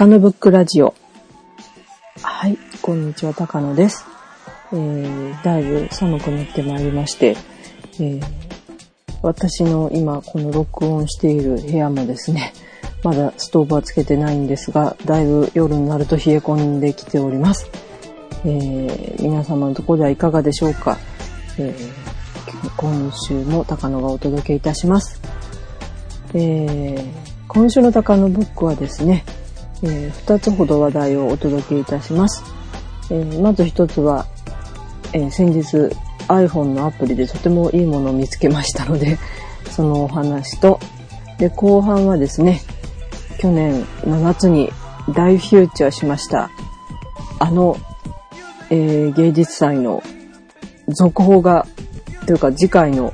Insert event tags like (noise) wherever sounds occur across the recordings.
高野ブックラジオ。はい、こんにちは、高野です。えー、だいぶ寒くなってまいりまして、えー、私の今この録音している部屋もですね、まだストーブはつけてないんですが、だいぶ夜になると冷え込んできております。えー、皆様のところではいかがでしょうか、えー、今週も高野がお届けいたします。えー、今週の高野ブックはですね、えー、2つほど話題をお届けいたします。えー、まず1つは、えー、先日 iPhone のアプリでとてもいいものを見つけましたので、(laughs) そのお話と、で、後半はですね、去年の夏に大フューチャーしました、あの、えー、芸術祭の続報が、というか次回の、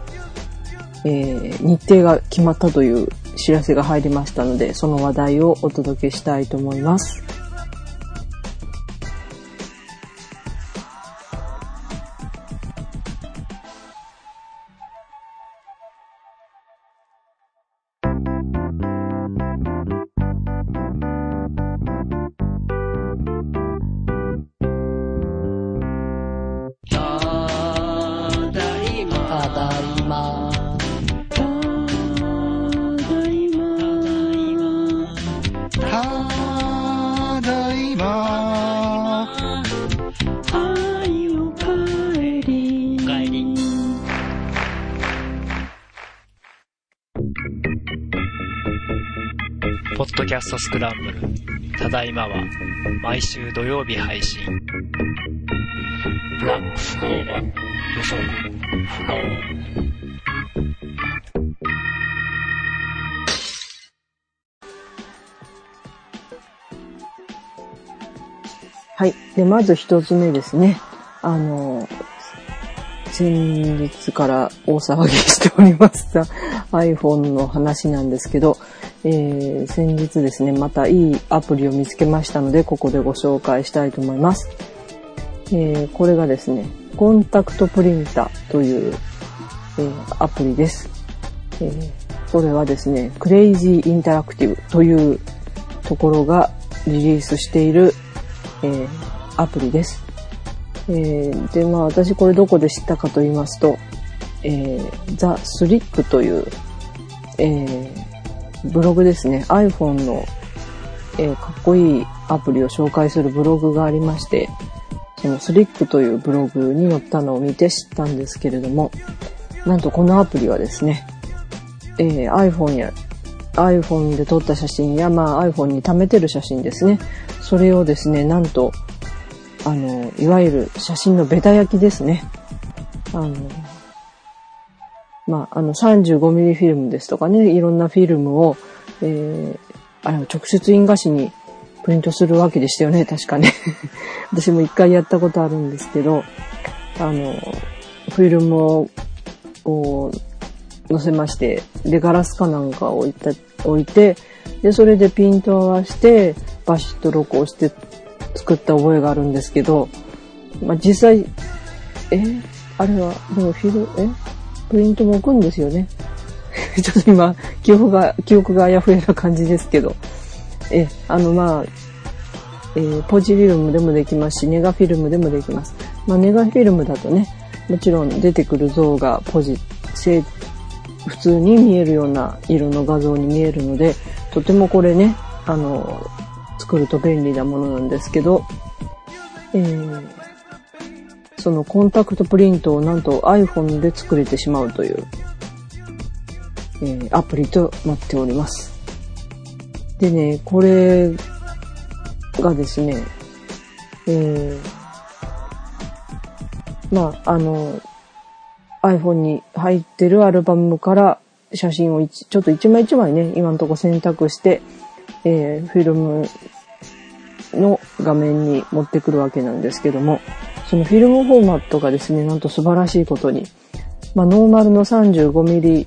えー、日程が決まったという知らせが入りましたので、その話題をお届けしたいと思います。ポッドキャストスクランブル。ただいまは、毎週土曜日配信。ブラックスコーバ予測不能。はい。で、まず一つ目ですね。あの、先日から大騒ぎしておりました iPhone の話なんですけど、えー、先日ですね、またいいアプリを見つけましたので、ここでご紹介したいと思います。えー、これがですね、コンタクトプリンターという、えー、アプリです。えー、これはですね、クレイジーインタラクティブというところがリリースしている、え、アプリです。え、で、まあ私これどこで知ったかと言いますと、えー、ザ・スリックという、えー、ブログですね。iPhone の、えー、かっこいいアプリを紹介するブログがありまして、そのスリックというブログに載ったのを見て知ったんですけれども、なんとこのアプリはですね、えー、iPhone や iPhone で撮った写真や、まあ iPhone に貯めてる写真ですね。それをですね、なんと、あの、いわゆる写真のベタ焼きですね。あの、まあ、あの 35mm フィルムですとかね、いろんなフィルムを、えー、あれ直接印画紙にプリントするわけでしたよね、(laughs) 確かね。(laughs) 私も一回やったことあるんですけど、あの、フィルムを、こう、載せまして、で、ガラスかなんかを置いた、置いて、で、それでピント合わして、バシッと録音して作った覚えがあるんですけど、まあ、実際、え？あれは、でもフィル、え？プリントも置くんですよね。(laughs) ちょっと今、記憶が、記憶があやふやな感じですけど。え、あの、まあ、えー、ポジフィルムでもできますし、ネガフィルムでもできます。まあ、ネガフィルムだとね、もちろん出てくる像がポジ、普通に見えるような色の画像に見えるので、とてもこれね、あの、作ると便利なものなんですけど、えー、そのコンタクトプリントをなんと iPhone で作れてしまうという、えー、アプリとなっております。でね、これがですね、えー、まあ、あの、iPhone に入ってるアルバムから写真をちょっと一枚一枚ね、今のとこ選択して、えー、フィルムの画面に持ってくるわけなんですけども、そのフィルムフォーマットがですね、なんと素晴らしいことに、まあ、ノーマルの 35mm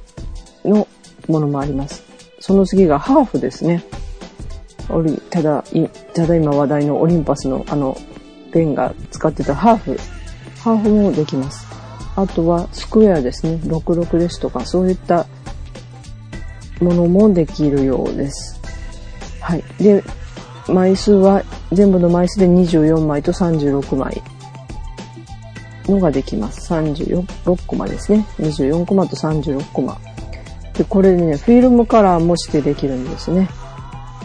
のものもあります。その次がハーフですね。おり、ただ、いただ今話題のオリンパスのあの、ペンが使ってたハーフ。ハーフもできます。あとはスクエアですね。66ですとか、そういったものもできるようです。はい。で、枚数は、全部の枚数で24枚と36枚のができます。36コマですね。24コマと36コマ。で、これね、フィルムカラーもしてできるんですね。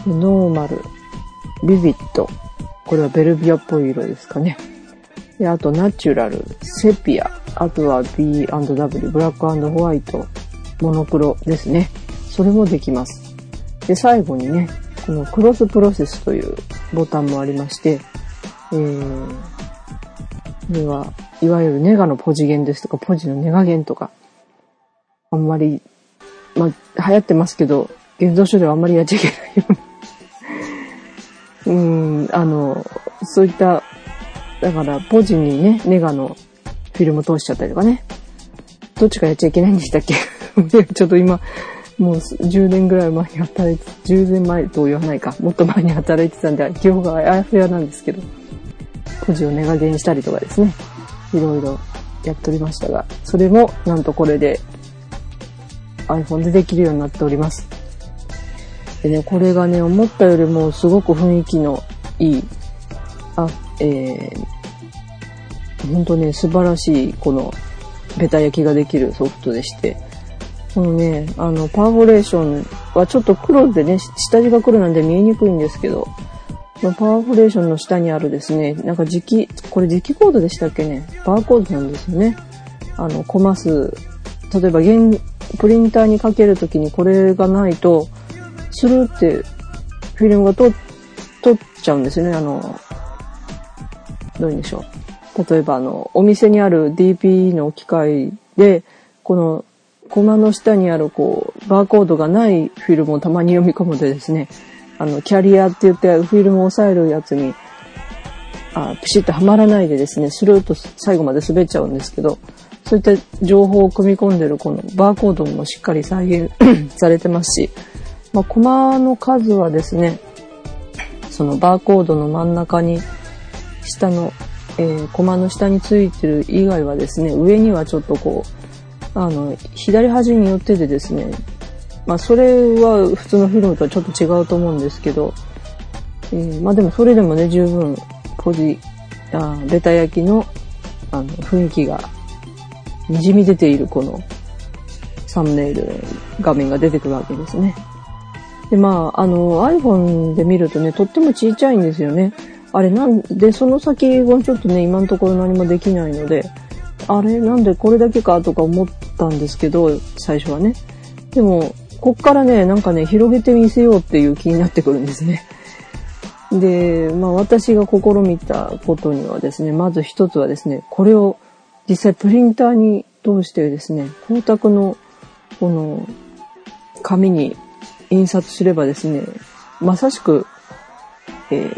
ノーマル、ビビット。これはベルビアっぽい色ですかね。で、あとナチュラル、セピア、あとは B&W、ブラックホワイト、モノクロですね。それもできます。で、最後にね、このクロスプロセスというボタンもありまして、えー、これは、いわゆるネガのポジゲンですとか、ポジのネガゲンとか、あんまり、まあ、流行ってますけど、現像書ではあんまりやっちゃいけないように。うん、あの、そういった、だから、ポジにね、ネガのフィルム通しちゃったりとかね。どっちかやっちゃいけないんでしたっけ？(laughs) ちょっと今、もう10年ぐらい前に働いて、10年前と言わないか、もっと前に働いてたんで、記憶があやふやなんですけど、ポジをネガゲンしたりとかですね、いろいろやっておりましたが、それもなんとこれで iPhone でできるようになっております。でね、これがね、思ったよりもすごく雰囲気のいい、あ、えー、ほんとね、素晴らしい、この、ベタ焼きができるソフトでして、このね、あの、パーフォレーションはちょっと黒でね、下地が黒なんで見えにくいんですけど、パワーフレーションの下にあるですね、なんか磁気、これ磁気コードでしたっけねバーコードなんですよね。あの、コマ数、例えば現、プリンターにかけるときにこれがないと、スルーってフィルムが取取っちゃうんですよね。あの、どういうんでしょう。例えばあの、お店にある DPE の機械で、このコマの下にあるこう、バーコードがないフィルムをたまに読み込むとですね、あの、キャリアって言ってフィルムを押さえるやつに、あピシッとはまらないでですね、スルーと最後まで滑っちゃうんですけど、そういった情報を組み込んでるこのバーコードもしっかり再現 (clears throat) されてますし、まあ、コマの数はですね、そのバーコードの真ん中に、下の、えー、コマの下についてる以外はですね、上にはちょっとこう、あの、左端によってでですね、まあ、それは普通のフィルムとはちょっと違うと思うんですけど、えー、まあでもそれでもね、十分、ポジ、あベタ焼きの、あの、雰囲気が、にじみ出ているこの、サムネイル画面が出てくるわけですね。で、まあ、あの、iPhone で見るとね、とってもちっちゃいんですよね。あれなんで、その先はちょっとね、今のところ何もできないので、あれなんでこれだけかとか思ったんですけど、最初はね。でも、こっからね、なんかね、広げてみせようっていう気になってくるんですね。で、まあ私が試みたことにはですね、まず一つはですね、これを実際プリンターに通してですね、光沢のこの紙に印刷すればですね、まさしく、え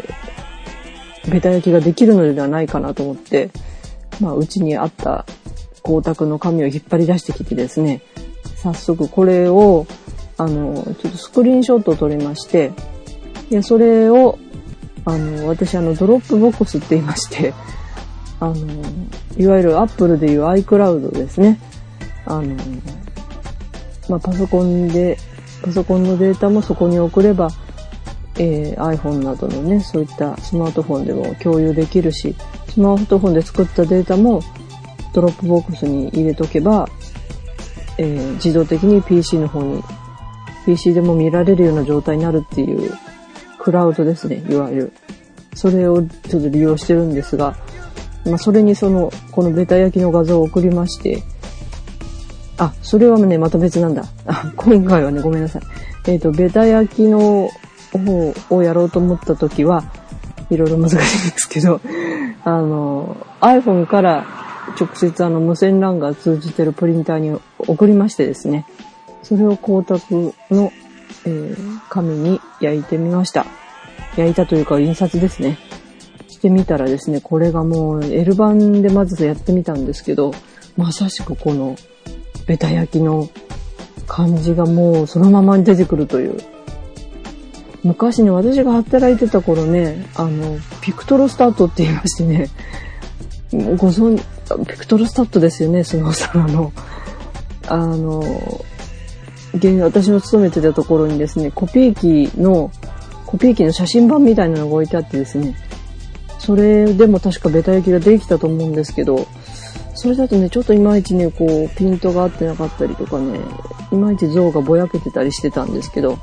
ー、ベタ焼きができるのではないかなと思って、まあうちにあった光沢の紙を引っ張り出してきてですね、早速これを、あの、ちょっとスクリーンショットを撮りまして、で、それを、あの、私あの、 Dropbox って言いまして、(laughs) あの、いわゆる Apple でいう iCloud ですね。あの、まあ、パソコンで、パソコンのデータもそこに送れば、えー、iPhone などのね、そういったスマートフォンでも共有できるし、スマートフォンで作ったデータも Dropbox に入れとけば、えー、自動的に PC の方に、PC でも見られるような状態になるっていう、クラウドですね、いわゆる。それをちょっと利用してるんですが、まあ、それにその、このベタ焼きの画像を送りまして、あ、それはね、また別なんだ。あ今回はね、ごめんなさい。えっ、ー、と、ベタ焼きの方をやろうと思った時は、いろいろ難しいんですけど、あの、iPhone から直接あの無線 LAN が通じてるプリンターに送りましてですね、それを光沢の、えー、紙に焼いてみました。焼いたというか印刷ですね。してみたらですね、これがもう L 版でまずやってみたんですけど、まさしくこのベタ焼きの感じがもうそのままに出てくるという。昔ね、私が働いてた頃ね、あの、ピクトロスタートって言いましてね、ご存、ピクトロスタットですよね、スノーさん。あの、あの、現私の勤めてたところにですね、コピー機の、コピー機の写真版みたいなのが置いてあってですね、それでも確かベタ焼きができたと思うんですけど、それだとね、ちょっといまいちね、こう、ピントが合ってなかったりとかね、いまいち像がぼやけてたりしてたんですけど、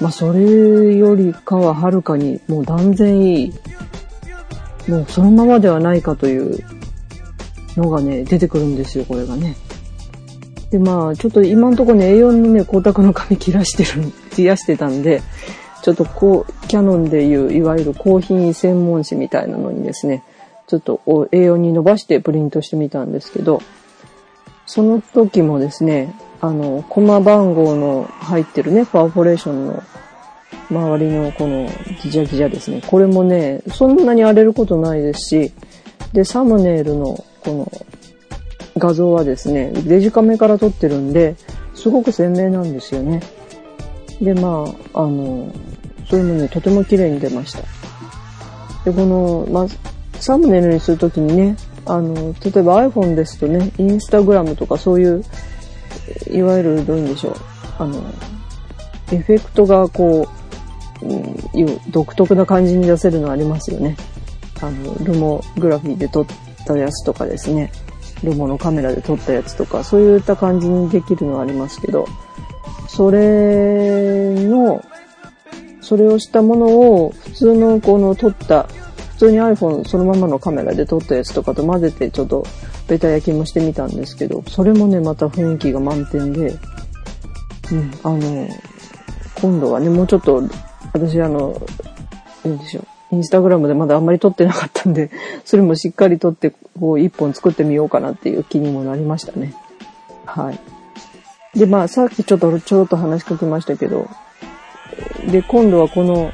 まあ、それよりかははるかにもう断然いい、もうそのままではないかというのがね、出てくるんですよ、これがね。で、まあ、ちょっと今んとこね、A4 のね、光沢の紙切らしてる、切らしてたんで、ちょっとこう、キャノンでいう、いわゆる高品専門誌みたいなのにですね、ちょっと A4 に伸ばしてプリントしてみたんですけど、その時もですね、あの、コマ番号の入ってるね、パーフォレーションの周りのこのギジャギジャですね。これもね、そんなに荒れることないですし、で、サムネイルのこの画像はですね、デジカメから撮ってるんで、すごく鮮明なんですよね。で、まあ、あの、それもね、とても綺麗に出ました。で、この、まあ、サムネイルにするときにね、あの、例えば iPhone ですとね、インスタグラムとかそういう、いわゆるどういうんでしょう、あの、エフェクトがこう、うん、独特な感じに出せるのありますよね。あの、ルモグラフィーで撮ったやつとかですね。ルモのカメラで撮ったやつとか、そういった感じにできるのはありますけど、それの、それをしたものを普通のこの撮った、普通に iPhone そのままのカメラで撮ったやつとかと混ぜてちょっとベタ焼きもしてみたんですけど、それもね、また雰囲気が満点で、うん、あの、今度はね、もうちょっと、私あの、いいでしょう。インスタグラムでまだあんまり撮ってなかったんで、(laughs) それもしっかり撮って、こう、一本作ってみようかなっていう気にもなりましたね。はい。で、まあ、さっきちょっと、ちょろっと話しかけましたけど、で、今度はこの、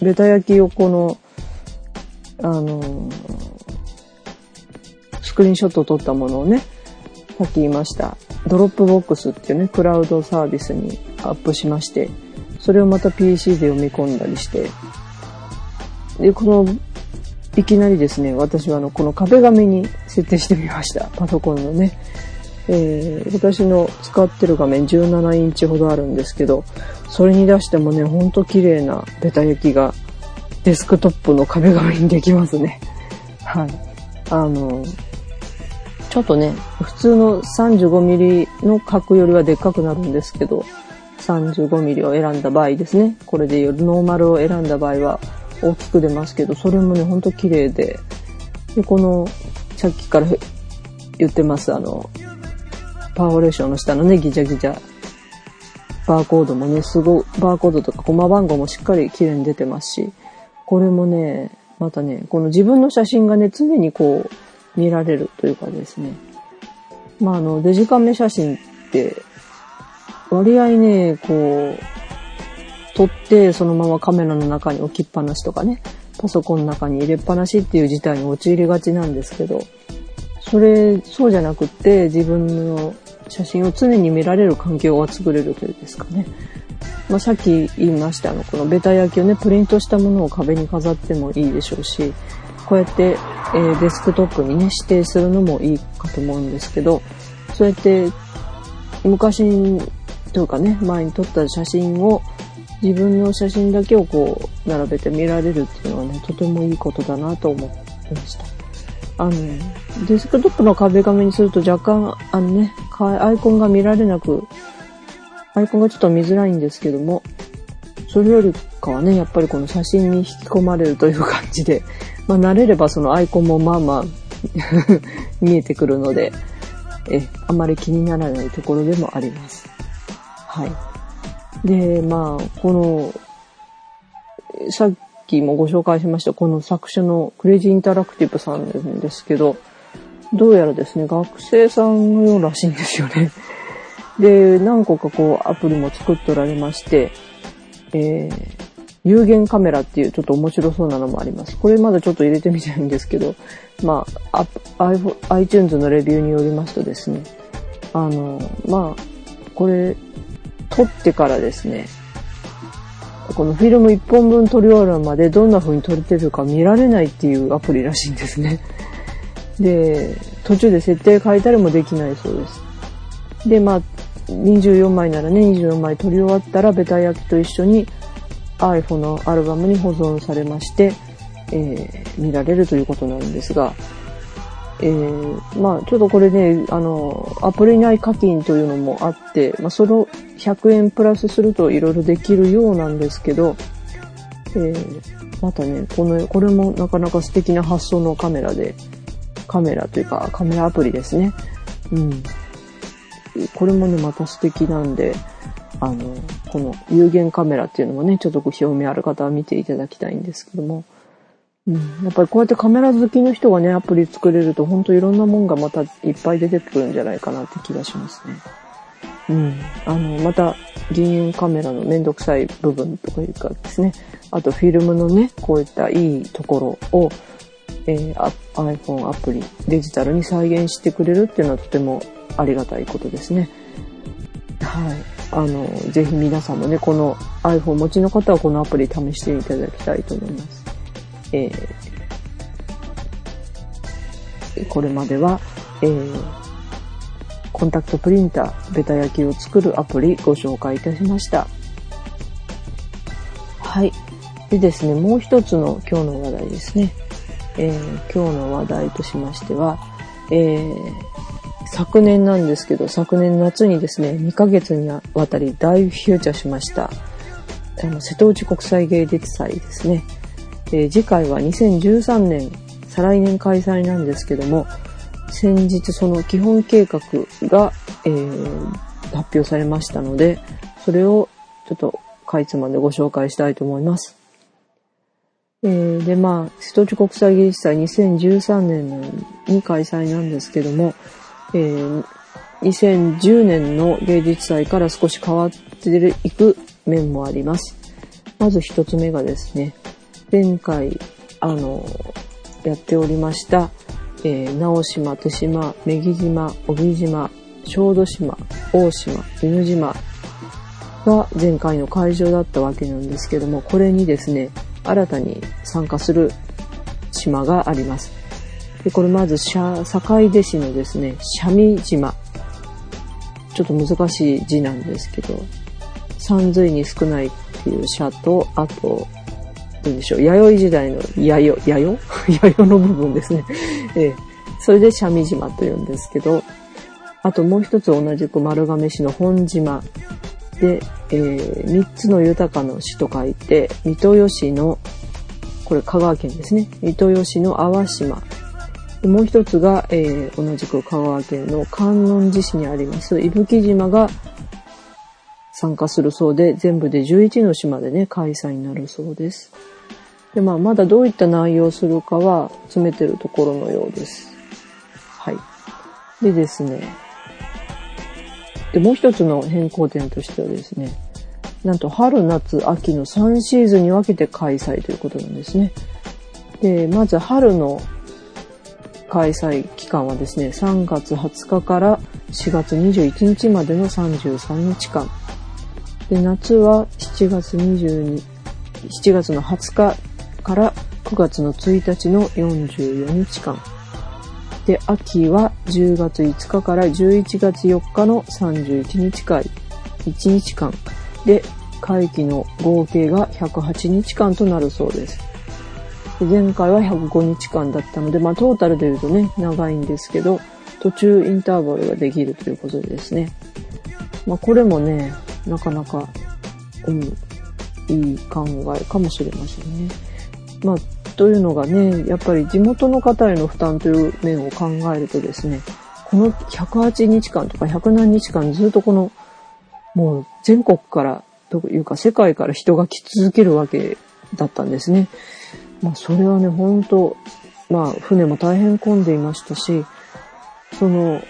ベタ焼きをこの、あのスクリーンショットを撮ったものをね、さっき言いました、 Dropbox っていうね、クラウドサービスにアップしまして、それをまた PC で読み込んだりして、で、この、いきなりですね、私はあの、この壁紙に設定してみました。パソコンのね。えー、私の使ってる画面17インチほどあるんですけど、それに出してもね、ほんと綺麗なベタ焼きがデスクトップの壁紙にできますね。はい。あの、ちょっとね、普通の 35mm の角よりはでっかくなるんですけど、35mm を選んだ場合ですね。これでノーマルを選んだ場合は、大きく出ますけど、それもね、ほんと綺麗で。で、この、さっきから (laughs) 言ってます、あの、パーフォレーションの下のね、ギチャギチャ、バーコードもね、すごい、バーコードとかコマ番号もしっかり綺麗に出てますし、これもね、またね、この自分の写真がね、常にこう、見られるというかですね。まあ、あの、デジカメ写真って、割合ね、こう、撮ってそのままカメラの中に置きっぱなしとかね、パソコンの中に入れっぱなしっていう事態に陥りがちなんですけど、それ、そうじゃなくって自分の写真を常に見られる環境が作れるというんですかね。まあ、さっき言いましたあの、このベタ焼きをね、プリントしたものを壁に飾ってもいいでしょうし、こうやって、えー、デスクトップにね、指定するのもいいかと思うんですけど、そうやって昔というかね、前に撮った写真を自分の写真だけをこう、並べて見られるっていうのはね、とてもいいことだなと思いました。あの、デスクトップの壁紙にすると若干、あのね、アイコンが見られなく、アイコンがちょっと見づらいんですけども、それよりかはね、やっぱりこの写真に引き込まれるという感じで、(laughs) まあ慣れればそのアイコンもまあまあ (laughs) 見えてくるので、え、あまり気にならないところでもあります。はい。で、まあ、この、さっきもご紹介しました、この作者のクレイジーインタラクティブさんですけど、どうやらですね、学生さんのようらしいんですよね。で、何個かこうアプリも作っておられまして、えー、有限カメラっていうちょっと面白そうなのもあります。これまだちょっと入れてみたいんですけど、まあ、iTunes のレビューによりますとですね、あの、まあ、これ、撮ってからですね、このフィルム1本分撮り終わるまでどんな風に撮れてるか見られないっていうアプリらしいんですね。で、途中で設定変えたりもできないそうです。で、まあ、24枚ならね、24枚撮り終わったらベタ焼きと一緒に iPhone のアルバムに保存されまして、えー、見られるということなんですが、えー、まあ、ちょっとこれね、あの、アプリ内課金というのもあって、まあ、その100円プラスするといろいろできるようなんですけど、えー、またね、この、これもなかなか素敵な発想のカメラで、カメラというかカメラアプリですね。うん。これもね、また素敵なんで、あの、この有限カメラっていうのもね、ちょっとご興味ある方は見ていただきたいんですけども、やっぱりこうやってカメラ好きの人がね、アプリ作れると、ほんといろんなもんがまたいっぱい出てくるんじゃないかなって気がしますね。うん。あの、また、銀塩カメラのめんどくさい部分とかいうかですね、あとフィルムのね、こういったいいところを、えー、iPhone アプリ、デジタルに再現してくれるっていうのはとてもありがたいことですね。はい。あの、ぜひ皆さんもね、この iPhone 持ちの方はこのアプリ試していただきたいと思います。えー、これまでは、えー、コンタクトプリンター、ベタ焼きを作るアプリご紹介いたしました。はい。でですね、もう一つの今日の話題ですね。えー、今日の話題としましては、えー、昨年なんですけど、昨年夏にですね、2ヶ月にわたり大フューチャーしました、あの、瀬戸内国際芸術祭ですね。えー、次回は2013年、再来年開催なんですけども、先日その基本計画が、えー、発表されましたので、それをちょっとかいつまんでご紹介したいと思います。えー、で、まあ、瀬戸内国際芸術祭2013年に開催なんですけども、えー、2010年の芸術祭から少し変わっていく面もあります。まず一つ目がですね、前回、あの、やっておりました、えー、直島、手島、女木島、帯島、小豆島、大島、犬島が前回の会場だったわけなんですけども、これにですね、新たに参加する島があります。で、これまず、坂出市のですね、三味島。ちょっと難しい字なんですけど、三髄に少ないっていう社と、あと、なんでしょう、弥生時代の弥生、弥生？(laughs) 弥生の部分ですね。(laughs) ええ。それで三味島と言うんですけど、あともう一つ同じく丸亀市の本島で、えー、三つの豊かの市と書いて、三豊市の、これ香川県ですね。三豊市の淡島。もう一つが、えー、同じく香川県の観音寺市にあります、伊吹島が参加するそうで、全部で11の島でね、開催になるそうです。で、まあ、まだどういった内容をするかは詰めてるところのようです。はい。でですね。で、もう一つの変更点としてはですね、なんと春、夏、秋の3シーズンに分けて開催ということなんですね。で、まず春の開催期間はですね、3月20日から4月21日までの33日間。で、夏は7月22、7月の20日から9月の1日の44日間。で、秋は10月5日から11月4日の31日間、1日間。で、会期の合計が108日間となるそうです。で前回は105日間だったので、まあトータルで言うとね、長いんですけど、途中インターバルができるということでですね。まあこれもね、なかなか、うん、いい考えかもしれませんね。まあ、というのがね、やっぱり地元の方への負担という面を考えるとですね、この108日間とか100何日間ずっとこの、もう全国からというか世界から人が来続けるわけだったんですね。まあそれはね、本当まあ船も大変混んでいましたし、その、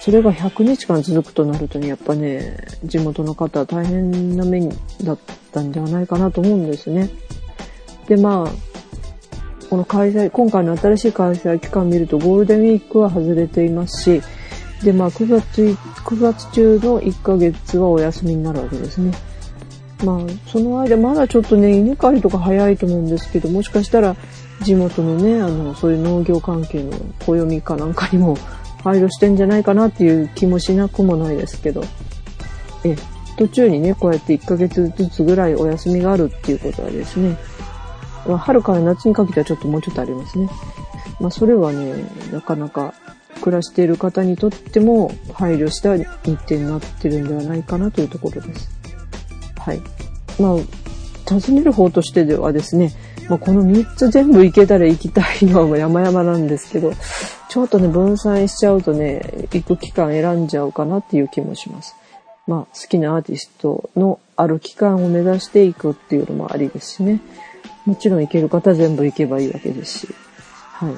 それが100日間続くとなるとね、やっぱね、地元の方は大変な目にだったんではないかなと思うんですね。で、まあ、この開催、今回の新しい開催期間を見るとゴールデンウィークは外れていますし、で、まあ9月、9月中の1ヶ月はお休みになるわけですね。まあ、その間、まだちょっとね、稲刈りとか早いと思うんですけど、もしかしたら地元のね、あの、そういう農業関係の暦かなんかにも配慮してんじゃないかなっていう気もしなくもないですけど、え、途中にね、こうやって1ヶ月ずつぐらいお休みがあるっていうことはですね、春から夏にかけてはちょっともうちょっとありますね。まあ、それはね、なかなか暮らしている方にとっても配慮した日程になってるんではないかなというところです。はい。まあ、尋ねる方としてではですね、まあ、この3つ全部行けたら行きたいのは山々なんですけど、ちょっとね、分散しちゃうとね、行く期間選んじゃうかなっていう気もします。まあ、好きなアーティストのある期間を目指していくっていうのもありですしね。もちろん行ける方は全部行けばいいわけですし。は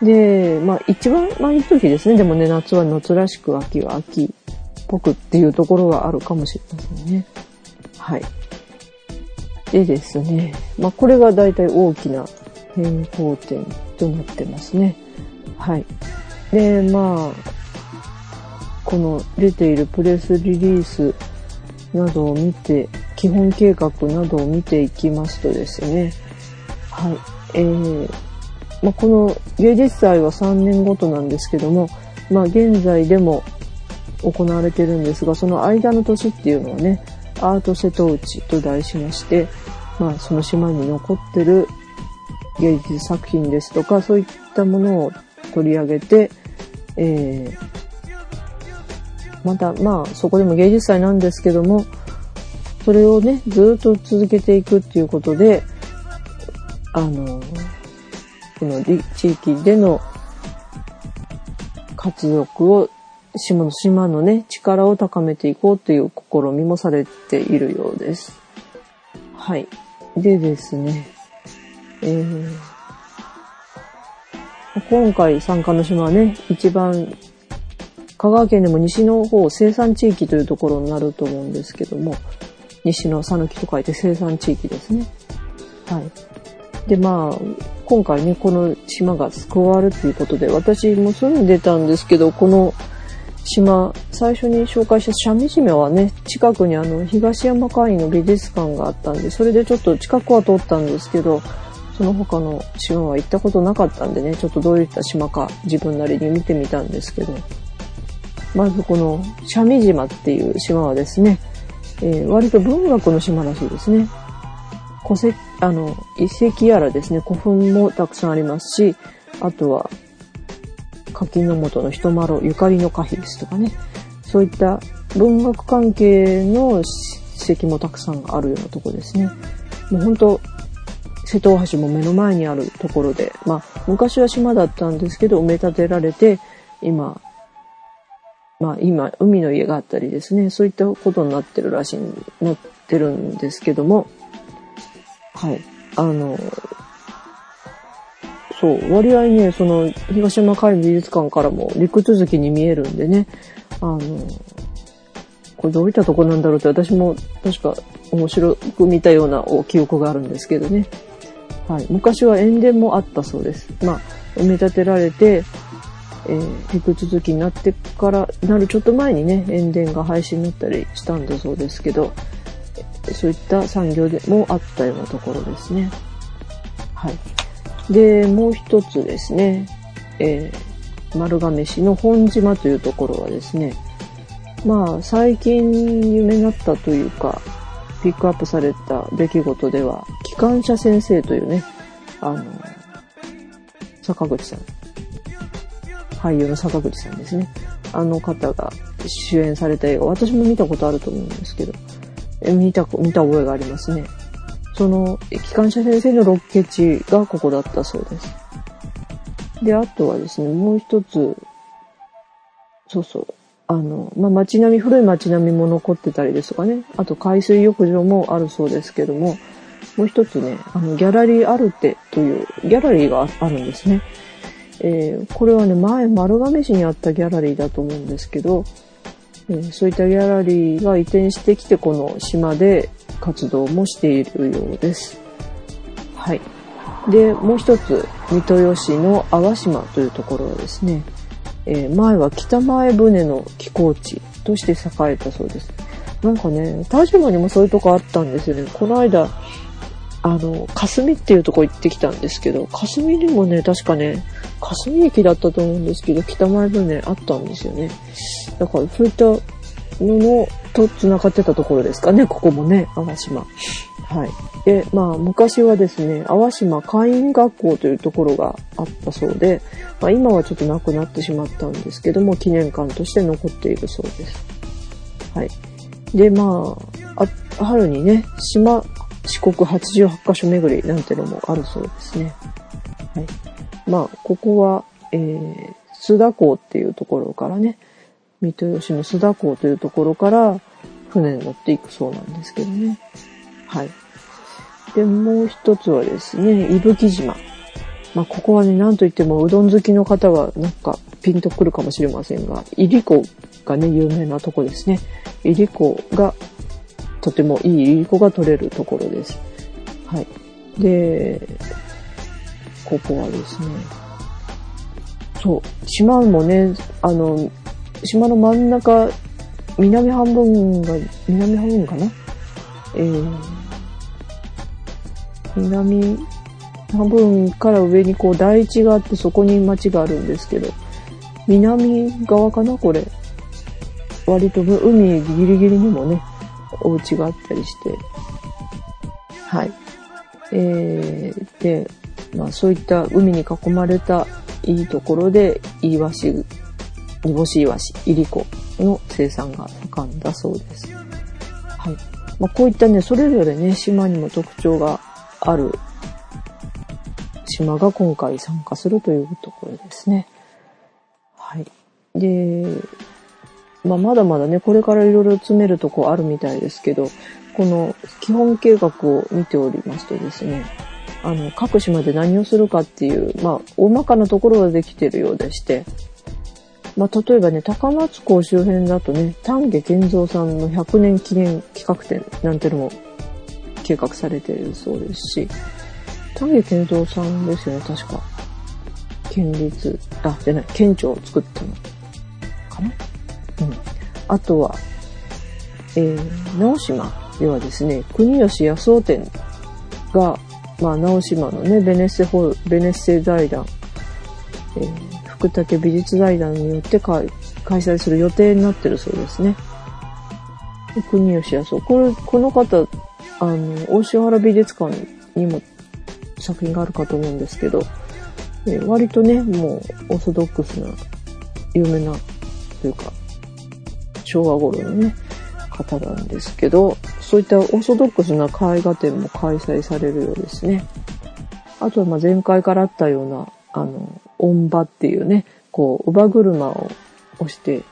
い。で、まあ一番、まあいい時ですね。でもね、夏は夏らしく、秋は秋っぽくっていうところはあるかもしれませんね。はい。でですね、まあこれが大体大きな変更点となってますね。はい。で、まあ、この出ているプレスリリースなどを見て、基本計画などを見ていきますとですね、はい。えー、まあ、この芸術祭は3年ごとなんですけども、まあ、現在でも行われてるんですが、その間の年っていうのはね、アート瀬戸内と題しまして、まあ、その島に残ってる芸術作品ですとか、そういったものを取り上げて、えー、また、まあ、そこでも芸術祭なんですけども、それをね、ずっと続けていくっていうことで、あの、この地域での活力を、島の島のね、力を高めていこうという試みもされているようです。はい。でですね、えー、今回参加の島はね、一番香川県でも西の方、生産地域というところになると思うんですけども、西の讃岐と書いて生産地域ですね。はい。で、まあ、今回ね、この島が救われるということで、私も住んでたんですけど、この島、最初に紹介した三味島はね、近くにあの、東山会員の美術館があったんで、それでちょっと近くは通ったんですけど、その他の島は行ったことなかったんでね、ちょっとどういった島か自分なりに見てみたんですけど、まずこの三味島っていう島はですね、えー、割と文学の島らしいですね。古石、あの、遺跡やらですね、古墳もたくさんありますし、あとは、柿の本の人丸ゆかりの歌碑ですとかね、そういった文学関係の史跡もたくさんあるようなとこですね。もう本当瀬戸大橋も目の前にあるところで、まあ、昔は島だったんですけど、埋め立てられて、今、まあ今、海の家があったりですね、そういったことになってるらしい、なってるんですけども、はい。あの、そう、割合ね、その、東山海美術館からも陸続きに見えるんでね、あの、これどういったとこなんだろうって私も確か面白く見たような記憶があるんですけどね。はい。昔は塩田もあったそうです。まあ、埋め立てられて、えー、陸続きになってから、なるちょっと前にね、塩田が廃止になったりしたんだそうですけど、そういった産業でもあったようなところですね。はい。で、もう一つですね、えー、丸亀市の本島というところはですね、まあ、最近有名になったというか、ピックアップされた出来事では、機関車先生というね、あの、坂口さん。俳優の坂口さんですね。あの方が主演された映画、私も見たことあると思うんですけど、見た、見た覚えがありますね。その、機関車先生のロッケ地がここだったそうです。で、あとはですね、もう一つ、そうそう、あの、まあ、街並み、古い街並みも残ってたりですとかね、あと海水浴場もあるそうですけども、もう一つね、あの、ギャラリーアルテというギャラリーがあるんですね。えー、これはね、前丸亀市にあったギャラリーだと思うんですけど、えー、そういったギャラリーが移転してきてこの島で活動もしているようです。はい。で、もう一つ、三豊市の淡島というところはですね、えー、前は北前船の寄港地として栄えたそうです。なんかね、田島にもそういうとこあったんですよね。この間、あの、霞っていうとこ行ってきたんですけど、霞にもね、確かね、霞駅だったと思うんですけど、北前船あったんですよね。だからそういったののと繋がってたところですかね、ここもね、淡島。はい。で、まあ、昔はですね、淡島会員学校というところがあったそうで、まあ、今はちょっとなくなってしまったんですけども、記念館として残っているそうです。はい。で、まあ、あ春にね、島、四国88カ所巡りなんてのもあるそうですね。はい。まあ、ここは、えー、須田港っていうところからね、三豊市の須田港というところから船に乗っていくそうなんですけどね。はい。で、もう一つはですね、伊吹島。まあ、ここはね、なんといってもうどん好きの方はなんかピンとくるかもしれませんが、いりこがね、有名なとこですね。いりこが、とてもいいいりこが取れるところです。はい。で、ここはですね、そう、島もね、あの、島の真ん中、南半分が、南半分かな？えー、南半分から上にこう台地があってそこに町があるんですけど、南側かな？これ。割と海ギリギリにもね、お家があったりして。はい。えー、で、まあそういった海に囲まれたいいところで、イワシ、煮干しイワシ、いりこの生産が盛んだそうです。はい。まあこういったね、それぞれね、島にも特徴がある島が今回参加するというところですね。はい。で、まあ、まだまだね、これからいろいろ詰めるとこあるみたいですけど、この基本計画を見ておりますとですね、あの、各島で何をするかっていう、まあ、大まかなところはできてるようでして、まあ、例えばね、高松港周辺だとね、丹下健三さんの100年記念企画展なんてのも計画されてるそうですし、丹下健三さんですよね、確か。県立、あ、じゃない、県庁を作ったのかな？うん。あとは、えー、直島ではですね、国吉野草店が、まあ、直島のね、ベネッセホベネッセ財団、えー、福武美術財団によって開催する予定になってるそうですね。国吉野草。これ、この方、あの、大塩原美術館にも作品があるかと思うんですけど、えー、割とね、もうオーソドックスな、有名な、というか、昭和頃のね、方なんですけど、そういったオーソドックスな絵画展も開催されるようですね。あとはま前回からあったような、あの、音場っていうね、こう、乳母車を押して、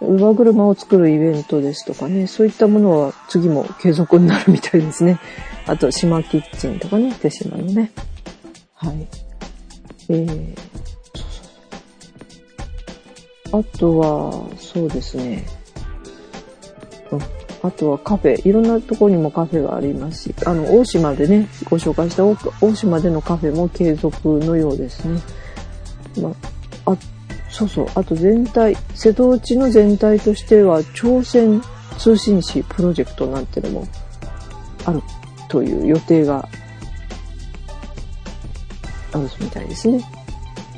乳母車を作るイベントですとかね、そういったものは次も継続になるみたいですね。あと、島キッチンとかね、手島のね。はい。えー、あとは、そうですね。あとはカフェ。いろんなところにもカフェがありますし、あの、大島でね、ご紹介した大島でのカフェも継続のようですね。まあ、あ、そうそう。あと全体、瀬戸内の全体としては、朝鮮通信誌プロジェクトなんてのもあるという予定があるみたいですね。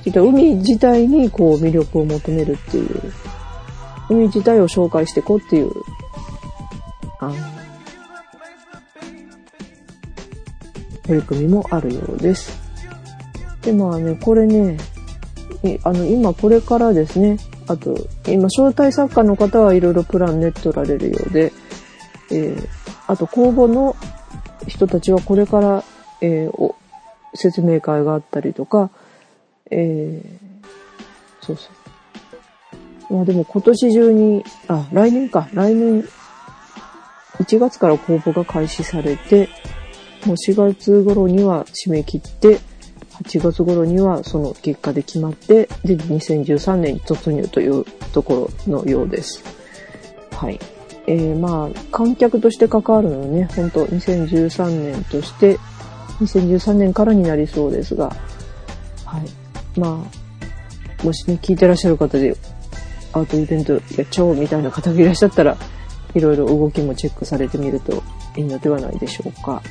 海自体にこう魅力を求めるっていう、海自体を紹介していこうっていう、あの、取り組みもあるようです。で、まあね、これね、あの、今これからですね、あと、今、招待作家の方はいろいろプラン練っとられるようで、えー、あと公募の人たちはこれから、えー、説明会があったりとか、えー、そうそう。まあでも今年中に、あ、来年か、来年1月から公募が開始されて、もう4月頃には締め切って、8月頃にはその結果で決まって、で、2013年に突入というところのようです。はい。えー、まあ、観客として関わるのはね、本当2013年として、2013年からになりそうですが、はい。まあ、もしね、聞いてらっしゃる方で、アートイベントやっちゃおうみたいな方がいらっしゃったら、いろいろ動きもチェックされてみるといいのではないでしょうか。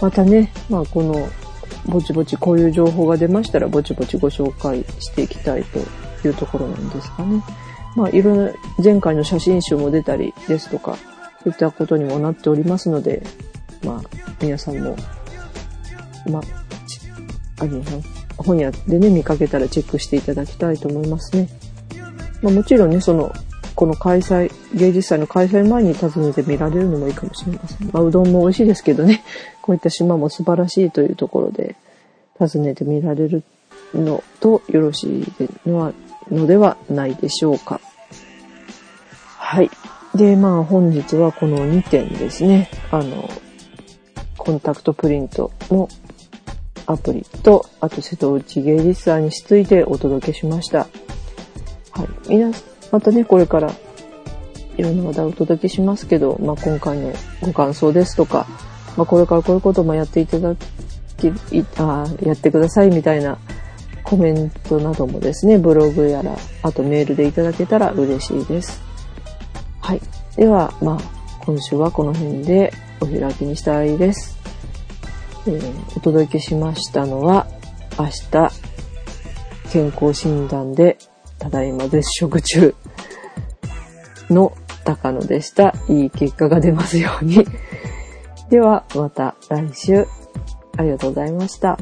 またね、まあこの、ぼちぼちこういう情報が出ましたら、ぼちぼちご紹介していきたいというところなんですかね。まあ、いろんな、前回の写真集も出たりですとか、そういったことにもなっておりますので、まあ、皆さんも、まあ、あの、本屋でね、見かけたらチェックしていただきたいと思いますね。まあ、もちろんね、その、この開催、芸術祭の開催前に訪ねて見られるのもいいかもしれません。まあ、うどんも美味しいですけどね、(laughs) こういった島も素晴らしいというところで、訪ねてみられるのとよろしいのは、のではないでしょうか。はい。で、まあ本日はこの2点ですね。あの、コンタクトプリントのアプリと、あと瀬戸内芸術祭についてお届けしました。はい。皆、またね、これからいろんな話題をお届けしますけど、まあ今回のご感想ですとか、まあこれからこういうこともやっていただき、あやってくださいみたいなコメントなどもですね、ブログやら、あとメールでいただけたら嬉しいです。はい。では、まあ、今週はこの辺でお開きにしたいです。えー、お届けしましたのは、明日、健康診断で、ただいま絶食中の高野でした。いい結果が出ますように。では、また来週、ありがとうございました。